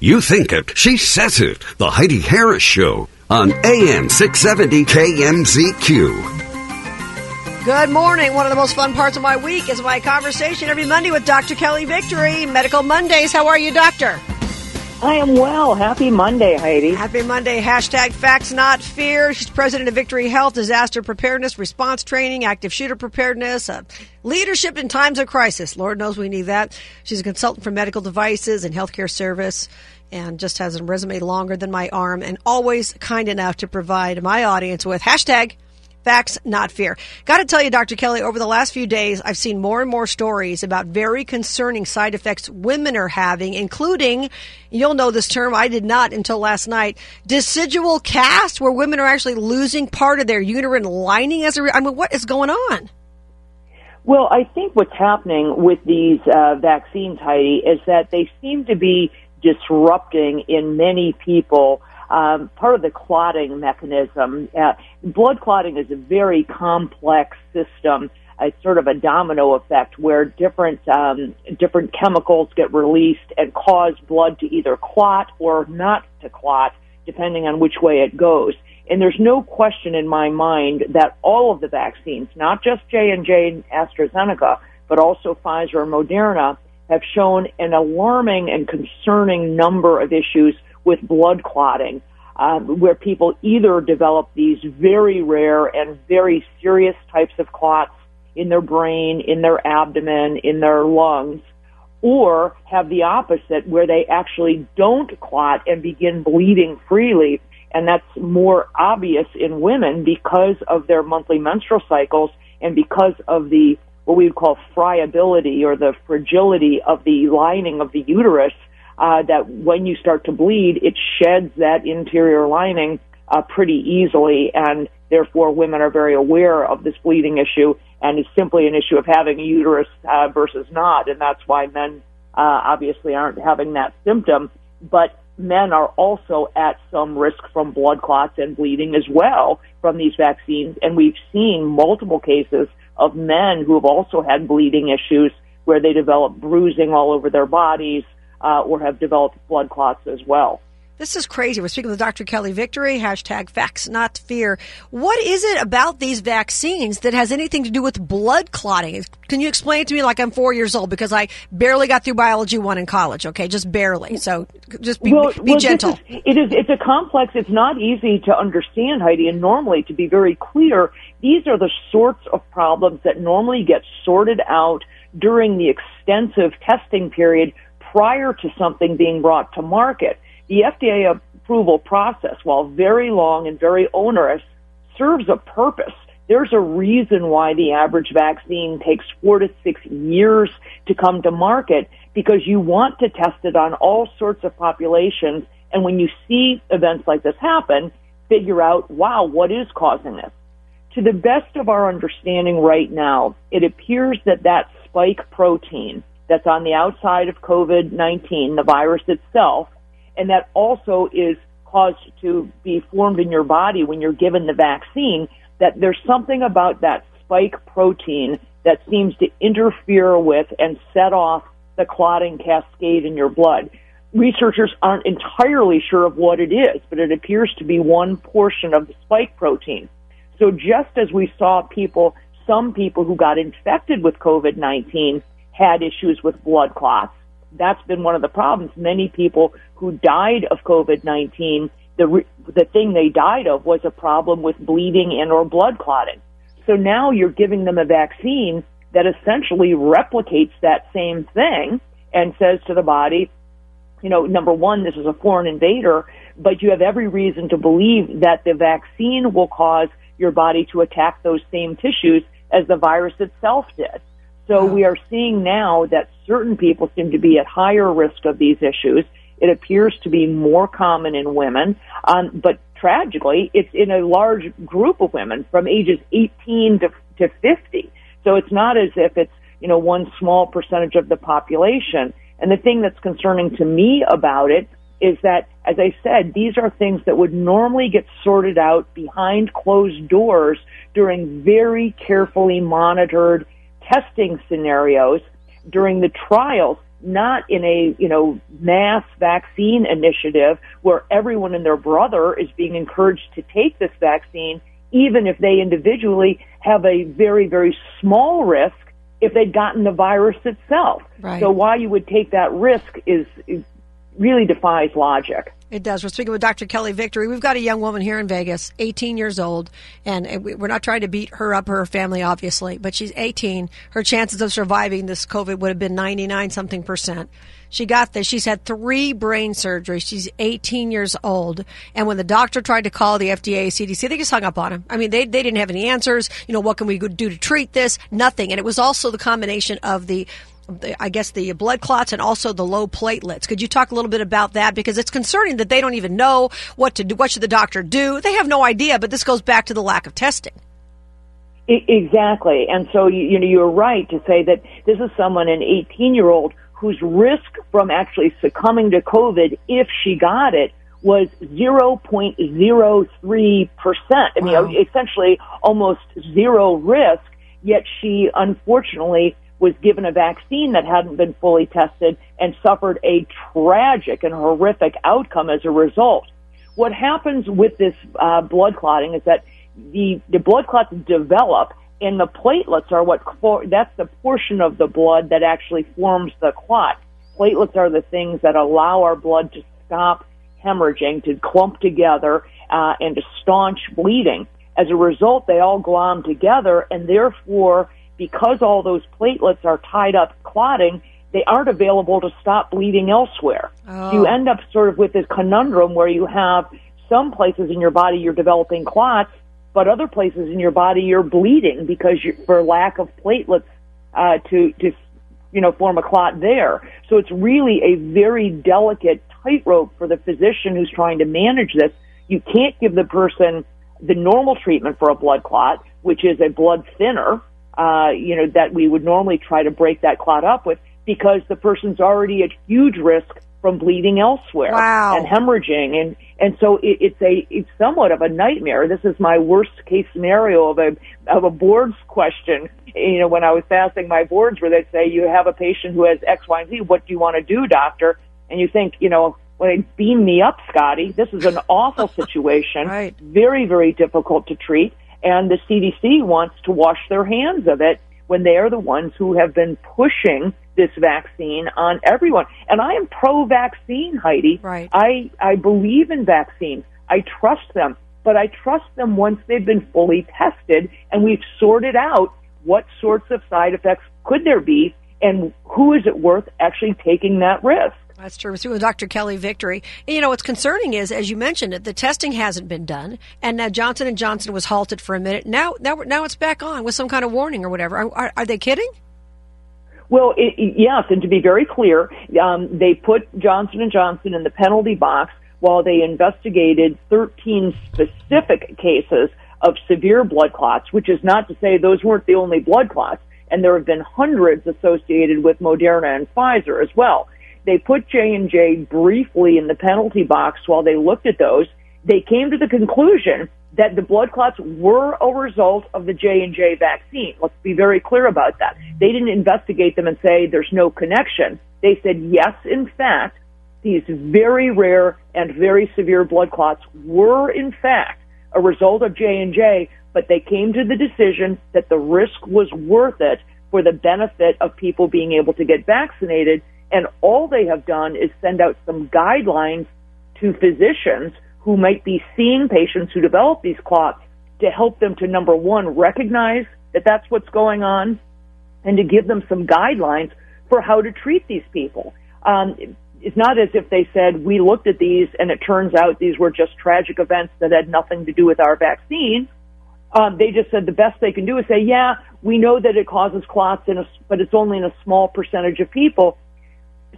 You think it, she says it. The Heidi Harris Show on AM 670 KMZQ. Good morning. One of the most fun parts of my week is my conversation every Monday with Dr. Kelly Victory, Medical Mondays. How are you, Doctor? I am well. Happy Monday, Heidi. Happy Monday. Hashtag facts, not fear. She's president of Victory Health, disaster preparedness, response training, active shooter preparedness, uh, leadership in times of crisis. Lord knows we need that. She's a consultant for medical devices and healthcare service and just has a resume longer than my arm and always kind enough to provide my audience with hashtag Facts, not fear. Got to tell you, Dr. Kelly, over the last few days, I've seen more and more stories about very concerning side effects women are having, including, you'll know this term, I did not until last night, decidual cast, where women are actually losing part of their uterine lining as a, re- I mean, what is going on? Well, I think what's happening with these uh, vaccines, Heidi, is that they seem to be disrupting in many people um, part of the clotting mechanism. Uh, blood clotting is a very complex system. It's sort of a domino effect where different um, different chemicals get released and cause blood to either clot or not to clot, depending on which way it goes. And there's no question in my mind that all of the vaccines, not just J and J and AstraZeneca, but also Pfizer and Moderna, have shown an alarming and concerning number of issues with blood clotting, um, where people either develop these very rare and very serious types of clots in their brain, in their abdomen, in their lungs, or have the opposite where they actually don't clot and begin bleeding freely. And that's more obvious in women because of their monthly menstrual cycles and because of the what we would call friability or the fragility of the lining of the uterus uh, that when you start to bleed, it sheds that interior lining uh, pretty easily, and therefore women are very aware of this bleeding issue, and it's simply an issue of having a uterus uh, versus not, and that's why men uh, obviously aren't having that symptom. But men are also at some risk from blood clots and bleeding as well from these vaccines, and we've seen multiple cases of men who have also had bleeding issues where they develop bruising all over their bodies, uh, or have developed blood clots as well. This is crazy. We're speaking with Dr. Kelly Victory, hashtag facts, not fear. What is it about these vaccines that has anything to do with blood clotting? Can you explain it to me like I'm four years old because I barely got through biology one in college, okay? Just barely. So just be, well, be well, gentle. Is, it is, it's a complex, it's not easy to understand, Heidi, and normally to be very clear, these are the sorts of problems that normally get sorted out during the extensive testing period prior to something being brought to market. The FDA approval process, while very long and very onerous, serves a purpose. There's a reason why the average vaccine takes four to six years to come to market because you want to test it on all sorts of populations. And when you see events like this happen, figure out, wow, what is causing this? To the best of our understanding right now, it appears that that spike protein that's on the outside of COVID-19, the virus itself, and that also is caused to be formed in your body when you're given the vaccine, that there's something about that spike protein that seems to interfere with and set off the clotting cascade in your blood. Researchers aren't entirely sure of what it is, but it appears to be one portion of the spike protein. So just as we saw people, some people who got infected with COVID-19 had issues with blood clots. That's been one of the problems. Many people who died of COVID-19, the, re- the thing they died of was a problem with bleeding and or blood clotting. So now you're giving them a vaccine that essentially replicates that same thing and says to the body, you know, number one, this is a foreign invader, but you have every reason to believe that the vaccine will cause your body to attack those same tissues as the virus itself did. So we are seeing now that certain people seem to be at higher risk of these issues. It appears to be more common in women, um, but tragically, it's in a large group of women from ages 18 to, to 50. So it's not as if it's, you know, one small percentage of the population. And the thing that's concerning to me about it is that, as I said, these are things that would normally get sorted out behind closed doors during very carefully monitored testing scenarios during the trials. not in a, you know, mass vaccine initiative where everyone and their brother is being encouraged to take this vaccine, even if they individually have a very, very small risk if they'd gotten the virus itself. Right. So why you would take that risk is, is really defies logic. It does. We're speaking with Dr. Kelly Victory. We've got a young woman here in Vegas, 18 years old, and we're not trying to beat her up, her family, obviously, but she's 18. Her chances of surviving this COVID would have been 99 something percent. She got this. She's had three brain surgeries. She's 18 years old. And when the doctor tried to call the FDA, CDC, they just hung up on him. I mean, they, they didn't have any answers. You know, what can we do to treat this? Nothing. And it was also the combination of the I guess the blood clots and also the low platelets. Could you talk a little bit about that because it's concerning that they don't even know what to do. What should the doctor do? They have no idea. But this goes back to the lack of testing. Exactly, and so you, you know you're right to say that this is someone, an 18 year old, whose risk from actually succumbing to COVID, if she got it, was 0.03 percent. I mean, wow. essentially almost zero risk. Yet she unfortunately was given a vaccine that hadn't been fully tested and suffered a tragic and horrific outcome as a result. What happens with this uh, blood clotting is that the, the blood clots develop and the platelets are what, that's the portion of the blood that actually forms the clot. Platelets are the things that allow our blood to stop hemorrhaging, to clump together, uh, and to staunch bleeding. As a result, they all glom together and therefore because all those platelets are tied up clotting, they aren't available to stop bleeding elsewhere. Oh. You end up sort of with this conundrum where you have some places in your body you're developing clots, but other places in your body you're bleeding because you for lack of platelets uh, to to you know form a clot there. So it's really a very delicate tightrope for the physician who's trying to manage this. You can't give the person the normal treatment for a blood clot, which is a blood thinner, uh, you know, that we would normally try to break that clot up with because the person's already at huge risk from bleeding elsewhere wow. and hemorrhaging and and so it, it's a it's somewhat of a nightmare. This is my worst case scenario of a of a boards question. You know, when I was passing my boards, where they say you have a patient who has X, Y, and Z. What do you want to do, doctor? And you think, you know, when they beam me up, Scotty. This is an awful situation. right. Very, very difficult to treat and the CDC wants to wash their hands of it when they are the ones who have been pushing this vaccine on everyone. And I am pro-vaccine, Heidi. Right. I, I believe in vaccines. I trust them, but I trust them once they've been fully tested and we've sorted out what sorts of side effects could there be and who is it worth actually taking that risk. That's true. With Dr. Kelly Victory. And, you know, what's concerning is, as you mentioned, it the testing hasn't been done, and now Johnson and Johnson was halted for a minute. Now, now, now it's back on with some kind of warning or whatever. Are, are, are they kidding? Well, it, yes, and to be very clear, um, they put Johnson and Johnson in the penalty box while they investigated 13 specific cases of severe blood clots, which is not to say those weren't the only blood clots, and there have been hundreds associated with Moderna and Pfizer as well. They put J&J briefly in the penalty box while they looked at those. They came to the conclusion that the blood clots were a result of the J&J vaccine. Let's be very clear about that. They didn't investigate them and say there's no connection. They said, yes, in fact, these very rare and very severe blood clots were in fact a result of J&J, but they came to the decision that the risk was worth it for the benefit of people being able to get vaccinated and all they have done is send out some guidelines to physicians who might be seeing patients who develop these clots to help them to number one, recognize that that's what's going on and to give them some guidelines for how to treat these people. Um, it's not as if they said, we looked at these and it turns out these were just tragic events that had nothing to do with our vaccine. Um, they just said the best they can do is say, yeah, we know that it causes clots, a, but it's only in a small percentage of people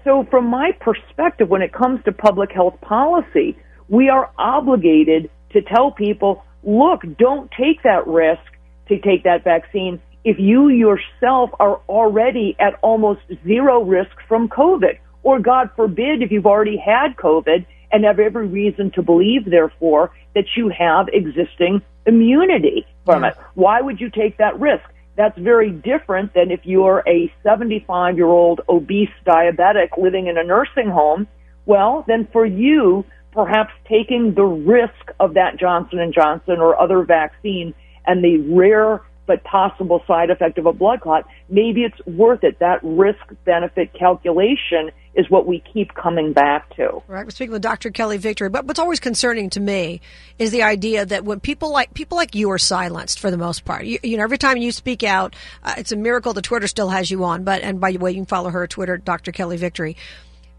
so from my perspective, when it comes to public health policy, we are obligated to tell people, look, don't take that risk to take that vaccine if you yourself are already at almost zero risk from COVID. Or God forbid, if you've already had COVID and have every reason to believe, therefore, that you have existing immunity from yeah. it. Why would you take that risk? That's very different than if you're a 75 year old obese diabetic living in a nursing home. Well, then for you, perhaps taking the risk of that Johnson and Johnson or other vaccine and the rare but possible side effect of a blood clot, maybe it's worth it. That risk benefit calculation is what we keep coming back to. Right. We're speaking with Dr. Kelly Victory. But what's always concerning to me is the idea that when people like people like you are silenced for the most part. You, you know, every time you speak out, uh, it's a miracle the Twitter still has you on. But and by the way, you can follow her Twitter, Dr. Kelly Victory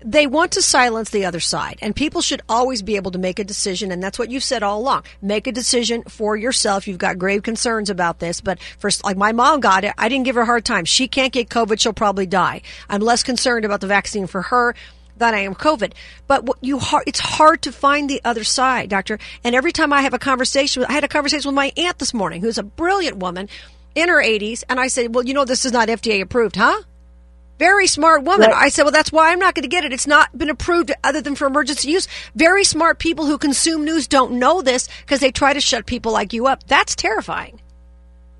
they want to silence the other side and people should always be able to make a decision and that's what you've said all along make a decision for yourself you've got grave concerns about this but first like my mom got it i didn't give her a hard time she can't get covid she'll probably die i'm less concerned about the vaccine for her than I am COVID. But what you it's hard to find the other side, doctor. And every time I have a conversation, I had a conversation with my aunt this morning, who's a brilliant woman in her 80s, and I said, "Well, you know, this is not FDA approved, huh?" Very smart woman. Right. I said, well, that's why I'm not going to get it. It's not been approved other than for emergency use. Very smart people who consume news don't know this because they try to shut people like you up. That's terrifying.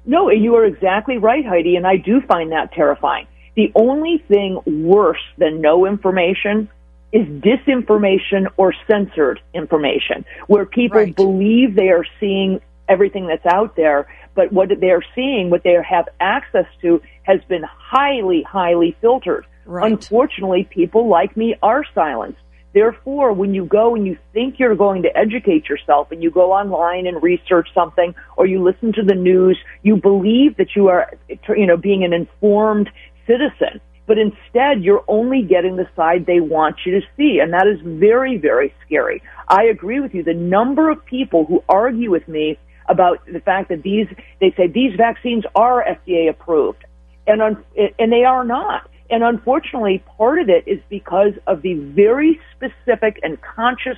No, you are exactly right, Heidi, and I do find that terrifying. The only thing worse than no information is disinformation or censored information, where people right. believe they are seeing everything that's out there, but what they're seeing, what they have access to, has been highly, highly filtered. Right. Unfortunately, people like me are silenced. Therefore, when you go and you think you're going to educate yourself and you go online and research something or you listen to the news, you believe that you are, you know, being an informed citizen. But instead, you're only getting the side they want you to see. And that is very, very scary. I agree with you. The number of people who argue with me about the fact that these, they say these vaccines are FDA approved and un- and they are not. And unfortunately, part of it is because of the very specific and conscious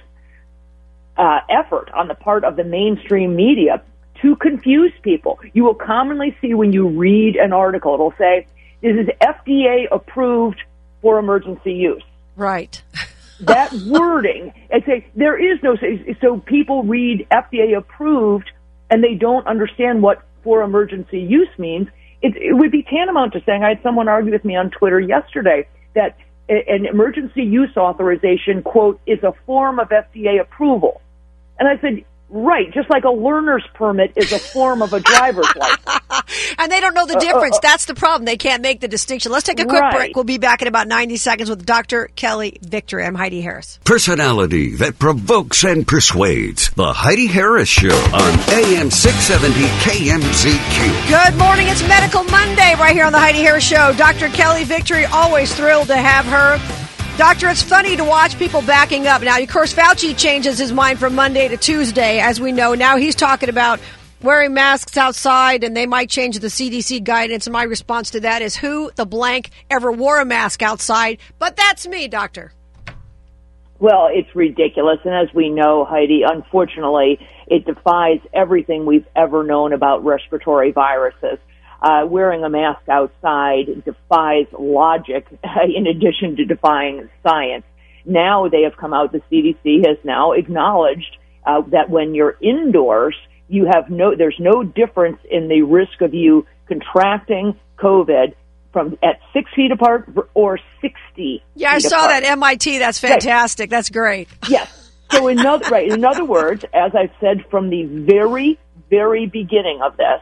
uh, effort on the part of the mainstream media to confuse people. You will commonly see when you read an article, it'll say, "This is FDA approved for emergency use." Right. that wording and say there is no so people read FDA approved and they don't understand what for emergency use means it, it would be tantamount to saying I had someone argue with me on Twitter yesterday that an emergency use authorization quote is a form of FDA approval. And I said, Right, just like a learner's permit is a form of a driver's license. and they don't know the difference. Uh, uh, That's the problem. They can't make the distinction. Let's take a quick right. break. We'll be back in about 90 seconds with Dr. Kelly Victory. I'm Heidi Harris. Personality that provokes and persuades. The Heidi Harris Show on AM 670 KMZQ. Good morning. It's Medical Monday right here on the Heidi Harris Show. Dr. Kelly Victory, always thrilled to have her. Doctor, it's funny to watch people backing up. Now, of course, Fauci changes his mind from Monday to Tuesday, as we know. Now he's talking about wearing masks outside and they might change the CDC guidance. And my response to that is who the blank ever wore a mask outside? But that's me, Doctor. Well, it's ridiculous. And as we know, Heidi, unfortunately, it defies everything we've ever known about respiratory viruses uh, wearing a mask outside defies logic in addition to defying science. Now they have come out, the CDC has now acknowledged uh, that when you're indoors, you have no, there's no difference in the risk of you contracting COVID from at six feet apart or 60. Yeah, I saw apart. that MIT. That's fantastic. Right. That's great. Yes. So in other, right, in other words, as I've said from the very, very beginning of this,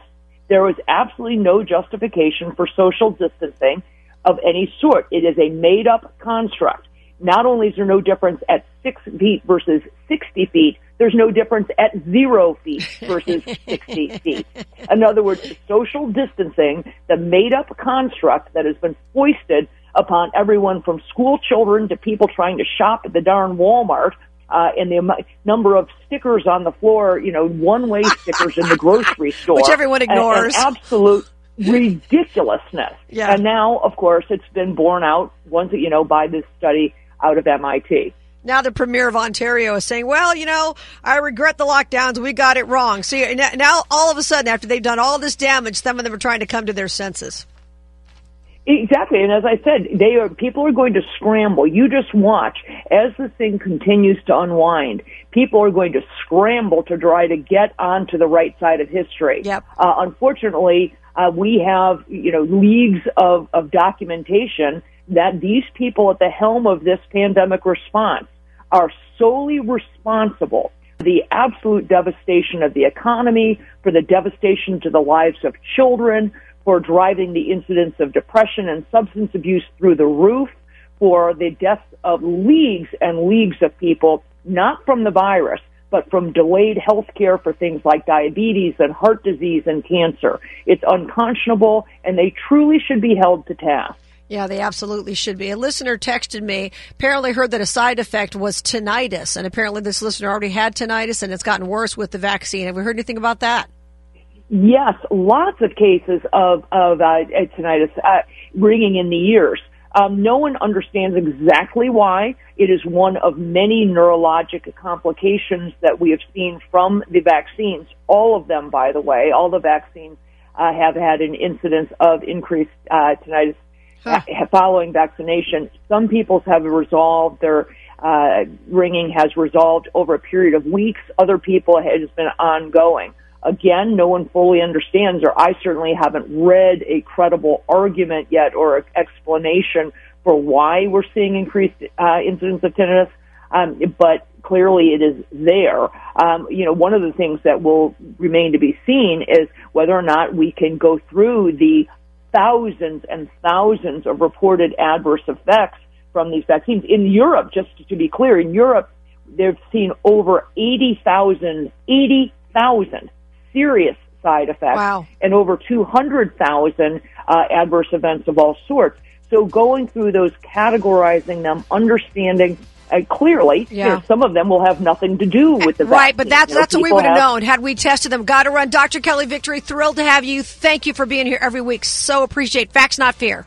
there was absolutely no justification for social distancing of any sort. It is a made up construct. Not only is there no difference at six feet versus 60 feet, there's no difference at zero feet versus 60 feet. In other words, social distancing, the made up construct that has been foisted upon everyone from school children to people trying to shop at the darn Walmart uh, and the number of stickers on the floor, you know, one-way stickers in the grocery store, which everyone ignores. And, and absolute ridiculousness. Yeah. And now, of course, it's been borne out once, you know, by this study out of MIT. Now the premier of Ontario is saying, "Well, you know, I regret the lockdowns. We got it wrong." See, now all of a sudden, after they've done all this damage, some of them are trying to come to their senses. Exactly, and as I said, they are people are going to scramble. You just watch as the thing continues to unwind. People are going to scramble to try to get onto the right side of history. Yep. Uh, unfortunately, Uh, we have, you know, leagues of, of documentation that these people at the helm of this pandemic response are solely responsible for the absolute devastation of the economy, for the devastation to the lives of children, for driving the incidence of depression and substance abuse through the roof, for the deaths of leagues and leagues of people, not from the virus, but from delayed health care for things like diabetes and heart disease and cancer. It's unconscionable and they truly should be held to task. Yeah, they absolutely should be. A listener texted me, apparently heard that a side effect was tinnitus, and apparently this listener already had tinnitus and it's gotten worse with the vaccine. Have we heard anything about that? Yes, lots of cases of, of uh, tinnitus uh, ringing in the ears. Um, no one understands exactly why. It is one of many neurologic complications that we have seen from the vaccines. All of them, by the way, all the vaccines uh, have had an incidence of increased uh, tinnitus huh. following vaccination. Some people's have resolved. Their uh, ringing has resolved over a period of weeks. Other people it has been ongoing. Again, no one fully understands, or I certainly haven't read a credible argument yet or explanation for why we're seeing increased uh, incidence of tinnitus. Um, but clearly it is there. Um, you know, one of the things that will remain to be seen is whether or not we can go through the thousands and thousands of reported adverse effects from these vaccines. In Europe, just to be clear, in Europe, they've seen over 80,000, 80,000 serious side effects wow. and over 200,000 uh, adverse events of all sorts. So going through those, categorizing them, understanding uh, clearly, yeah. you know, some of them will have nothing to do with the right. But that's you know, that's what we would have known had we tested them. Got to run, Dr. Kelly Victory. Thrilled to have you. Thank you for being here every week. So appreciate facts, not fear.